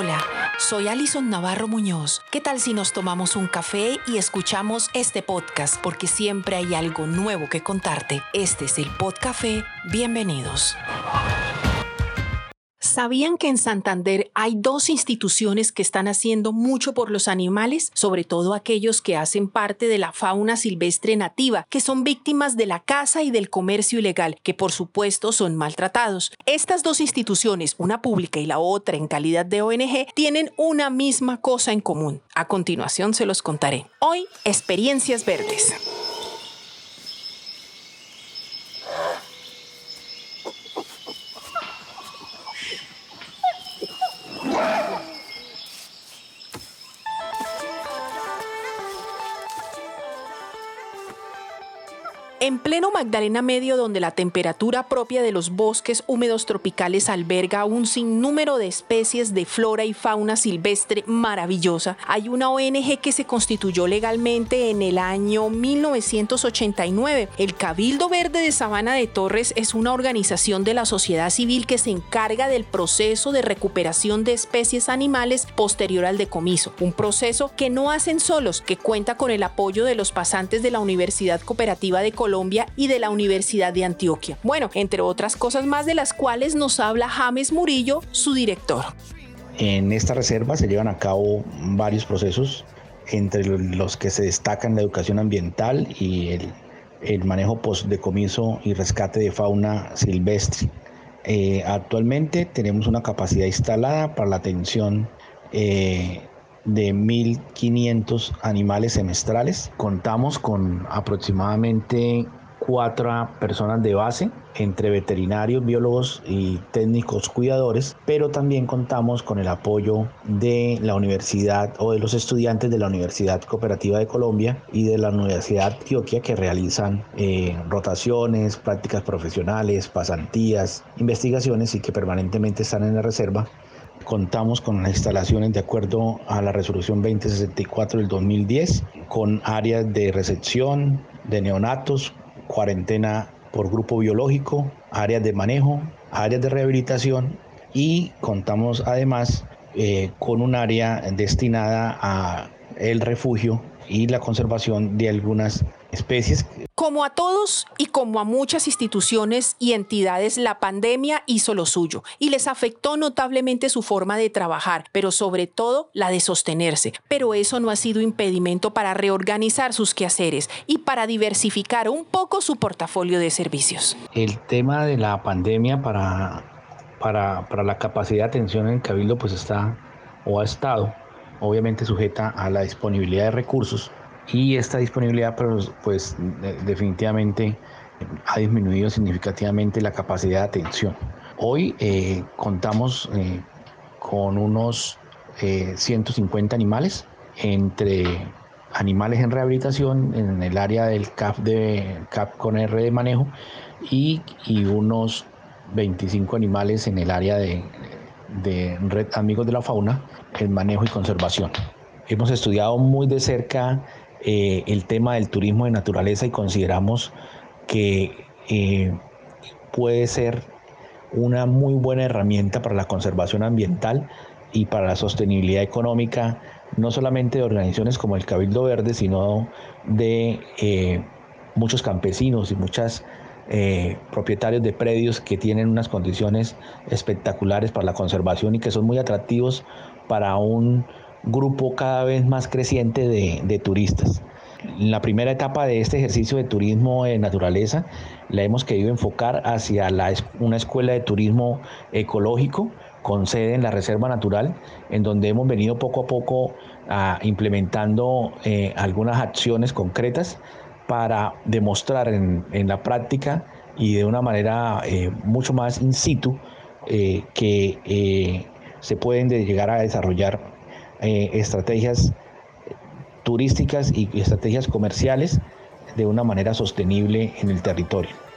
Hola, soy Alison Navarro Muñoz. ¿Qué tal si nos tomamos un café y escuchamos este podcast? Porque siempre hay algo nuevo que contarte. Este es el Podcafé. Bienvenidos. ¿Sabían que en Santander hay dos instituciones que están haciendo mucho por los animales, sobre todo aquellos que hacen parte de la fauna silvestre nativa, que son víctimas de la caza y del comercio ilegal, que por supuesto son maltratados? Estas dos instituciones, una pública y la otra en calidad de ONG, tienen una misma cosa en común. A continuación se los contaré. Hoy, experiencias verdes. En pleno Magdalena Medio, donde la temperatura propia de los bosques húmedos tropicales alberga un sinnúmero de especies de flora y fauna silvestre maravillosa, hay una ONG que se constituyó legalmente en el año 1989. El Cabildo Verde de Sabana de Torres es una organización de la sociedad civil que se encarga del proceso de recuperación de especies animales posterior al decomiso, un proceso que no hacen solos, que cuenta con el apoyo de los pasantes de la Universidad Cooperativa de Colombia y de la Universidad de Antioquia. Bueno, entre otras cosas más de las cuales nos habla James Murillo, su director. En esta reserva se llevan a cabo varios procesos, entre los que se destacan la educación ambiental y el, manejo post-decomiso y rescate de fauna silvestre. Eh, actualmente tenemos una capacidad instalada para la atención eh, de 1.500 animales semestrales. Contamos con aproximadamente cuatro personas de base, entre veterinarios, biólogos y técnicos cuidadores, pero también contamos con el apoyo de la universidad o de los estudiantes de la Universidad Cooperativa de Colombia y de la Universidad Antioquia que realizan eh, rotaciones, prácticas profesionales, pasantías, investigaciones y que permanentemente están en la reserva Contamos con las instalaciones de acuerdo a la resolución 2064 del 2010, con áreas de recepción de neonatos, cuarentena por grupo biológico, áreas de manejo, áreas de rehabilitación y contamos además eh, con un área destinada a el refugio y la conservación de algunas especies. Como a todos y como a muchas instituciones y entidades, la pandemia hizo lo suyo y les afectó notablemente su forma de trabajar, pero sobre todo la de sostenerse. Pero eso no ha sido impedimento para reorganizar sus quehaceres y para diversificar un poco su portafolio de servicios. El tema de la pandemia para, para, para la capacidad de atención en el Cabildo pues está o ha estado obviamente sujeta a la disponibilidad de recursos y esta disponibilidad pues, pues definitivamente ha disminuido significativamente la capacidad de atención. Hoy eh, contamos eh, con unos 150 eh, animales entre animales en rehabilitación en el área del CAP, de, CAP con R de manejo y, y unos 25 animales en el área de, de Red Amigos de la Fauna, el manejo y conservación. Hemos estudiado muy de cerca eh, el tema del turismo de naturaleza y consideramos que eh, puede ser una muy buena herramienta para la conservación ambiental y para la sostenibilidad económica, no solamente de organizaciones como el Cabildo Verde, sino de eh, muchos campesinos y muchos propietarios de predios que tienen unas condiciones espectaculares para la conservación y que son muy atractivos para un grupo cada vez más creciente de, turistas. La primera etapa de este ejercicio de turismo de naturaleza la hemos querido enfocar hacia una escuela de turismo ecológico con sede en la Reserva Natural, en donde hemos venido poco a poco ah, implementando eh, algunas acciones concretas para demostrar en, la práctica y de una manera eh, mucho más in situ eh, que se pueden llegar a desarrollar eh, estrategias turísticas y estrategias comerciales de una manera sostenible en el territorio.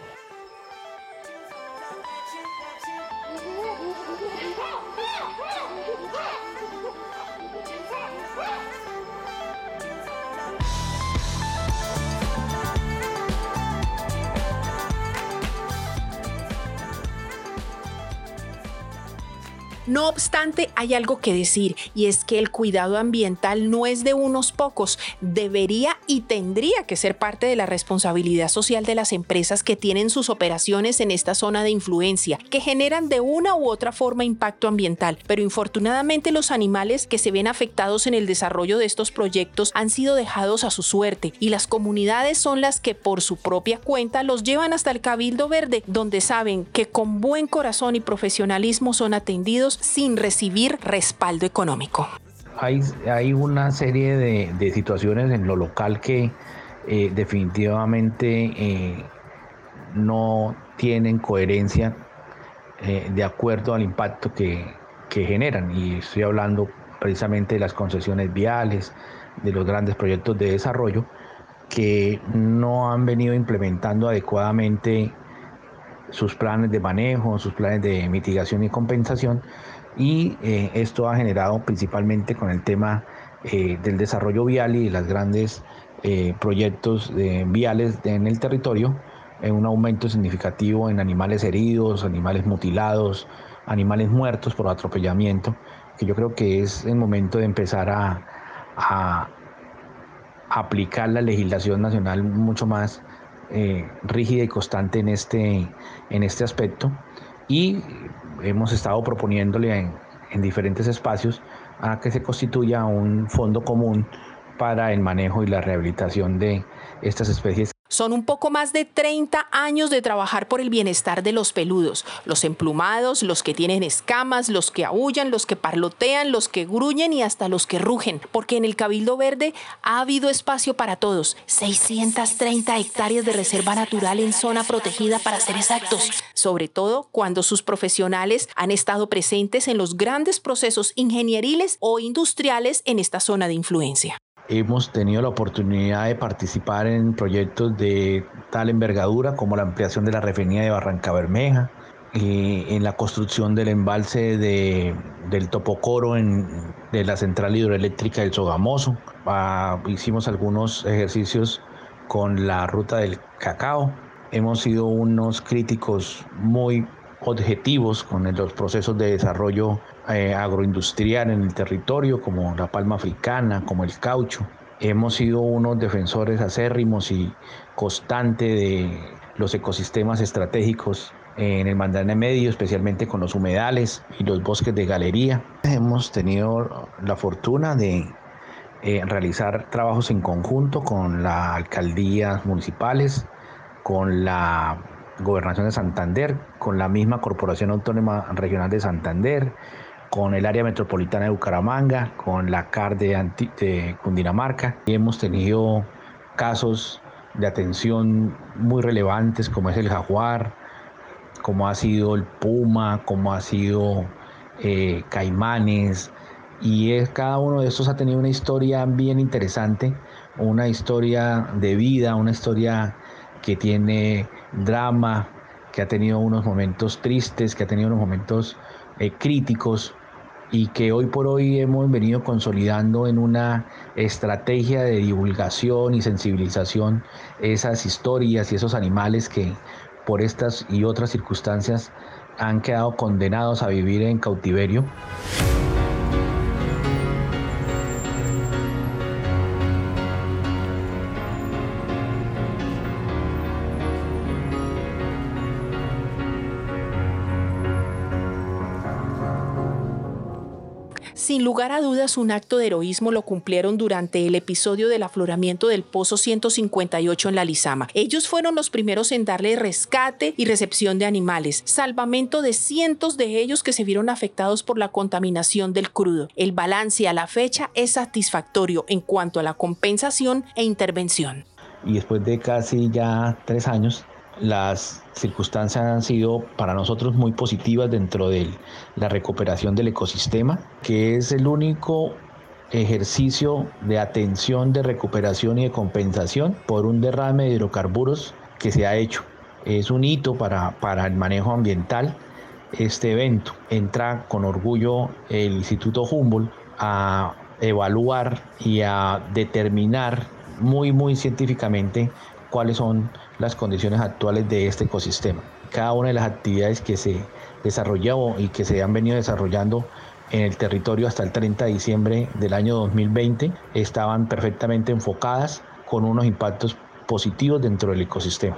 No obstante, hay algo que decir y es que el cuidado ambiental no es de unos pocos, debería y tendría que ser parte de la responsabilidad social de las empresas que tienen sus operaciones en esta zona de influencia, que generan de una u otra forma impacto ambiental, pero infortunadamente los animales que se ven afectados en el desarrollo de estos proyectos han sido dejados a su suerte y las comunidades son las que por su propia cuenta los llevan hasta el Cabildo Verde, donde saben que con buen corazón y profesionalismo son atendidos sin recibir respaldo económico. Hay, una serie de, situaciones en lo local que eh, definitivamente eh, no tienen coherencia eh, de acuerdo al impacto que generan. Y estoy hablando precisamente de las concesiones viales, de los grandes proyectos de desarrollo que no han venido implementando adecuadamente sus planes de manejo, sus planes de mitigación y compensación. Y eh, esto ha generado principalmente con el tema eh, del desarrollo vial y las grandes eh, proyectos viales en el territorio, un aumento significativo en animales heridos, animales mutilados, animales muertos por atropellamiento, que yo creo que es el momento de empezar a aplicar la legislación nacional mucho más eh, rígida y constante en este, en este aspecto. Y hemos estado proponiéndole en, en diferentes espacios a que se constituya un fondo común para el manejo y la rehabilitación de estas especies son un poco más de 30 años de trabajar por el bienestar de los peludos, los emplumados, los que tienen escamas, los que aullan, los que parlotean, los que gruñen y hasta los que rugen, porque en el Cabildo Verde ha habido espacio para todos, 630 hectáreas de reserva natural en zona protegida para ser exactos, sobre todo cuando sus profesionales han estado presentes en los grandes procesos ingenieriles o industriales en esta zona de influencia. Hemos tenido la oportunidad de participar en proyectos de tal envergadura como la ampliación de la refinería de Barranca Bermeja, y en la construcción del embalse de, del Topocoro en, de la central hidroeléctrica del Sogamoso. Ah, hicimos algunos ejercicios con la ruta del cacao. Hemos sido unos críticos muy objetivos con los procesos de desarrollo eh, agroindustrial en el territorio, como la palma africana, como el caucho. Hemos sido unos defensores acérrimos y constantes de los ecosistemas estratégicos en el Mandana Medio, especialmente con los humedales y los bosques de galería. Hemos tenido la fortuna de eh, realizar trabajos en conjunto con las alcaldías municipales, con la Gobernación de Santander, con la misma Corporación Autónoma Regional de Santander, con el área metropolitana de Bucaramanga, con la CAR de, Cundinamarca. Y hemos tenido casos de atención muy relevantes como es el jaguar, como ha sido el puma, como ha sido eh, caimanes. Y cada uno de estos ha tenido una historia bien interesante, una historia de vida, una historia que tiene drama, que ha tenido unos momentos tristes, que ha tenido unos momentos eh, críticos, y que hoy por hoy hemos venido consolidando en una estrategia de divulgación y sensibilización esas historias y esos animales que por estas y otras circunstancias han quedado condenados a vivir en cautiverio. Lugar a dudas, un acto de heroísmo lo cumplieron durante el episodio del afloramiento del Pozo 158 en la Lizama. Ellos fueron los primeros en darle rescate y recepción de animales, salvamento de cientos de ellos que se vieron afectados por la contaminación del crudo. El balance a la fecha es satisfactorio en cuanto a la compensación e intervención. Y después de casi ya tres años, las circunstancias han sido para nosotros muy positivas dentro de la recuperación del ecosistema, que es el único ejercicio de atención, de recuperación y de compensación por un derrame de hidrocarburos que se ha hecho. Es un hito para, para el manejo ambiental este evento. Entra con orgullo el Instituto Humboldt a evaluar y a determinar muy, muy científicamente cuáles son las condiciones actuales de este ecosistema. Cada una de las actividades que se desarrollado y que se han venido desarrollando en el territorio hasta el 30 de diciembre del año 2020 estaban perfectamente enfocadas con unos impactos positivos dentro del ecosistema.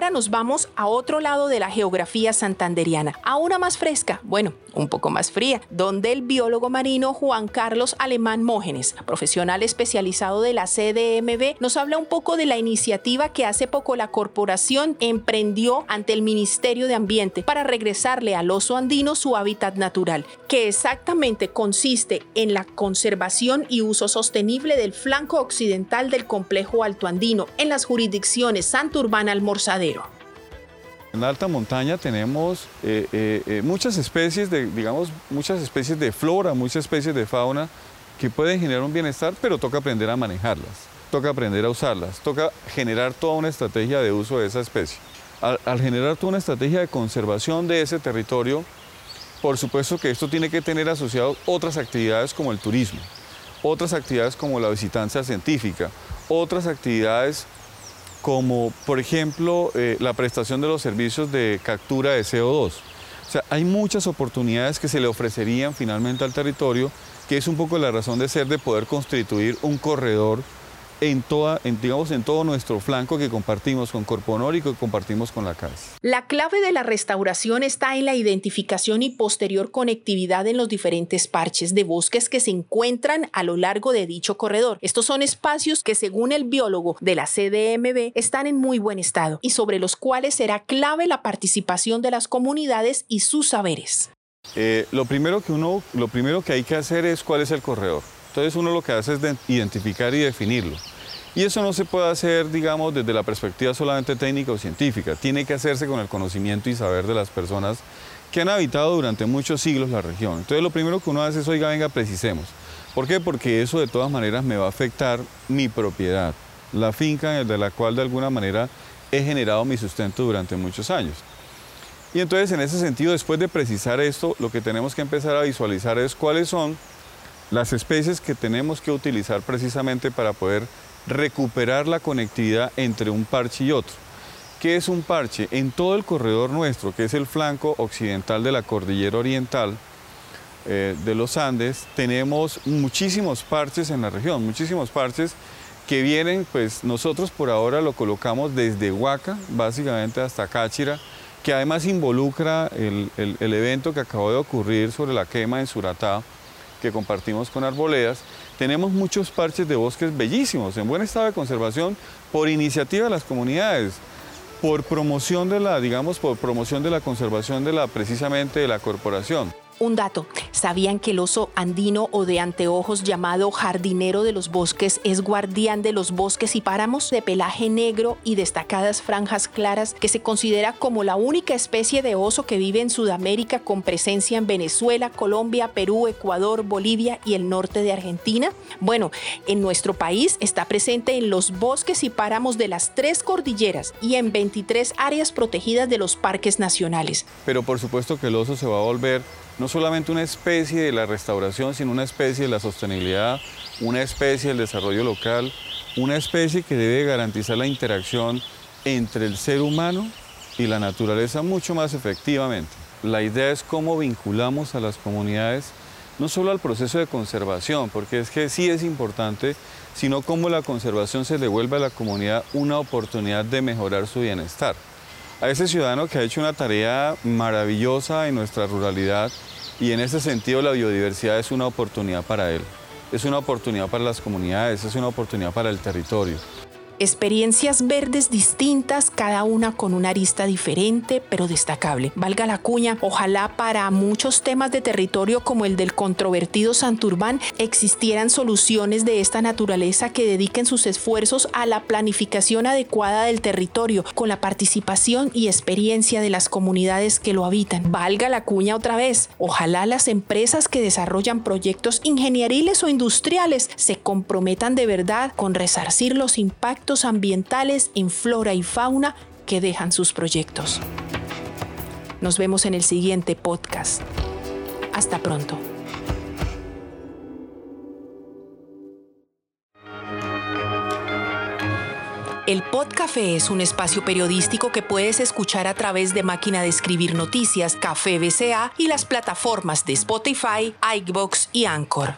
Ahora nos vamos a otro lado de la geografía santanderiana, a una más fresca, bueno, un poco más fría, donde el biólogo marino Juan Carlos Alemán Mógenes, profesional especializado de la CDMB, nos habla un poco de la iniciativa que hace poco la corporación emprendió ante el Ministerio de Ambiente para regresarle al oso andino su hábitat natural, que exactamente consiste en la conservación y uso sostenible del flanco occidental del complejo alto andino en las jurisdicciones Santurbán almorzadero. En la alta montaña tenemos eh, eh, eh, muchas especies de, digamos, muchas especies de flora, muchas especies de fauna que pueden generar un bienestar, pero toca aprender a manejarlas, toca aprender a usarlas, toca generar toda una estrategia de uso de esa especie. Al, al generar toda una estrategia de conservación de ese territorio, por supuesto que esto tiene que tener asociado otras actividades como el turismo, otras actividades como la visitancia científica, otras actividades como por ejemplo eh, la prestación de los servicios de captura de CO2. O sea, hay muchas oportunidades que se le ofrecerían finalmente al territorio, que es un poco la razón de ser de poder constituir un corredor en, toda, en, digamos, en todo nuestro flanco que compartimos con Corponor y que compartimos con la CAS. La clave de la restauración está en la identificación y posterior conectividad en los diferentes parches de bosques que se encuentran a lo largo de dicho corredor. Estos son espacios que, según el biólogo de la CDMB, están en muy buen estado y sobre los cuales será clave la participación de las comunidades y sus saberes. Eh, lo, primero que uno, lo primero que hay que hacer es cuál es el corredor. Entonces uno lo que hace es identificar y definirlo. Y eso no se puede hacer, digamos, desde la perspectiva solamente técnica o científica. Tiene que hacerse con el conocimiento y saber de las personas que han habitado durante muchos siglos la región. Entonces lo primero que uno hace es, oiga, venga, precisemos. ¿Por qué? Porque eso de todas maneras me va a afectar mi propiedad, la finca de la cual de alguna manera he generado mi sustento durante muchos años. Y entonces en ese sentido, después de precisar esto, lo que tenemos que empezar a visualizar es cuáles son las especies que tenemos que utilizar precisamente para poder recuperar la conectividad entre un parche y otro. ¿Qué es un parche? En todo el corredor nuestro, que es el flanco occidental de la cordillera oriental eh, de los Andes, tenemos muchísimos parches en la región, muchísimos parches que vienen, pues nosotros por ahora lo colocamos desde Huaca, básicamente hasta Cáchira, que además involucra el, el evento que acabó de ocurrir sobre la quema en Suratá, que compartimos con Arboledas, tenemos muchos parches de bosques bellísimos, en buen estado de conservación, por iniciativa de las comunidades, por promoción de la, digamos, por promoción de la conservación de la, precisamente de la corporación. Un dato, ¿sabían que el oso andino o de anteojos llamado jardinero de los bosques es guardián de los bosques y páramos de pelaje negro y destacadas franjas claras que se considera como la única especie de oso que vive en Sudamérica con presencia en Venezuela, Colombia, Perú, Ecuador, Bolivia y el norte de Argentina? Bueno, en nuestro país está presente en los bosques y páramos de las tres cordilleras y en 23 áreas protegidas de los parques nacionales. Pero por supuesto que el oso se va a volver no solamente una especie de la restauración, sino una especie de la sostenibilidad, una especie del desarrollo local, una especie que debe garantizar la interacción entre el ser humano y la naturaleza mucho más efectivamente. La idea es cómo vinculamos a las comunidades no solo al proceso de conservación, porque es que sí es importante, sino cómo la conservación se devuelve a la comunidad una oportunidad de mejorar su bienestar. A ese ciudadano que ha hecho una tarea maravillosa en nuestra ruralidad, y en ese sentido la biodiversidad es una oportunidad para él, es una oportunidad para las comunidades, es una oportunidad para el territorio experiencias verdes distintas, cada una con una arista diferente, pero destacable. Valga la cuña, ojalá para muchos temas de territorio como el del controvertido Santurbán existieran soluciones de esta naturaleza que dediquen sus esfuerzos a la planificación adecuada del territorio, con la participación y experiencia de las comunidades que lo habitan. Valga la cuña otra vez, ojalá las empresas que desarrollan proyectos ingenieriles o industriales se comprometan de verdad con resarcir los impactos ambientales en flora y fauna que dejan sus proyectos. Nos vemos en el siguiente podcast. Hasta pronto. El Podcafé es un espacio periodístico que puedes escuchar a través de Máquina de Escribir Noticias, Café BCA y las plataformas de Spotify, iBox y Anchor.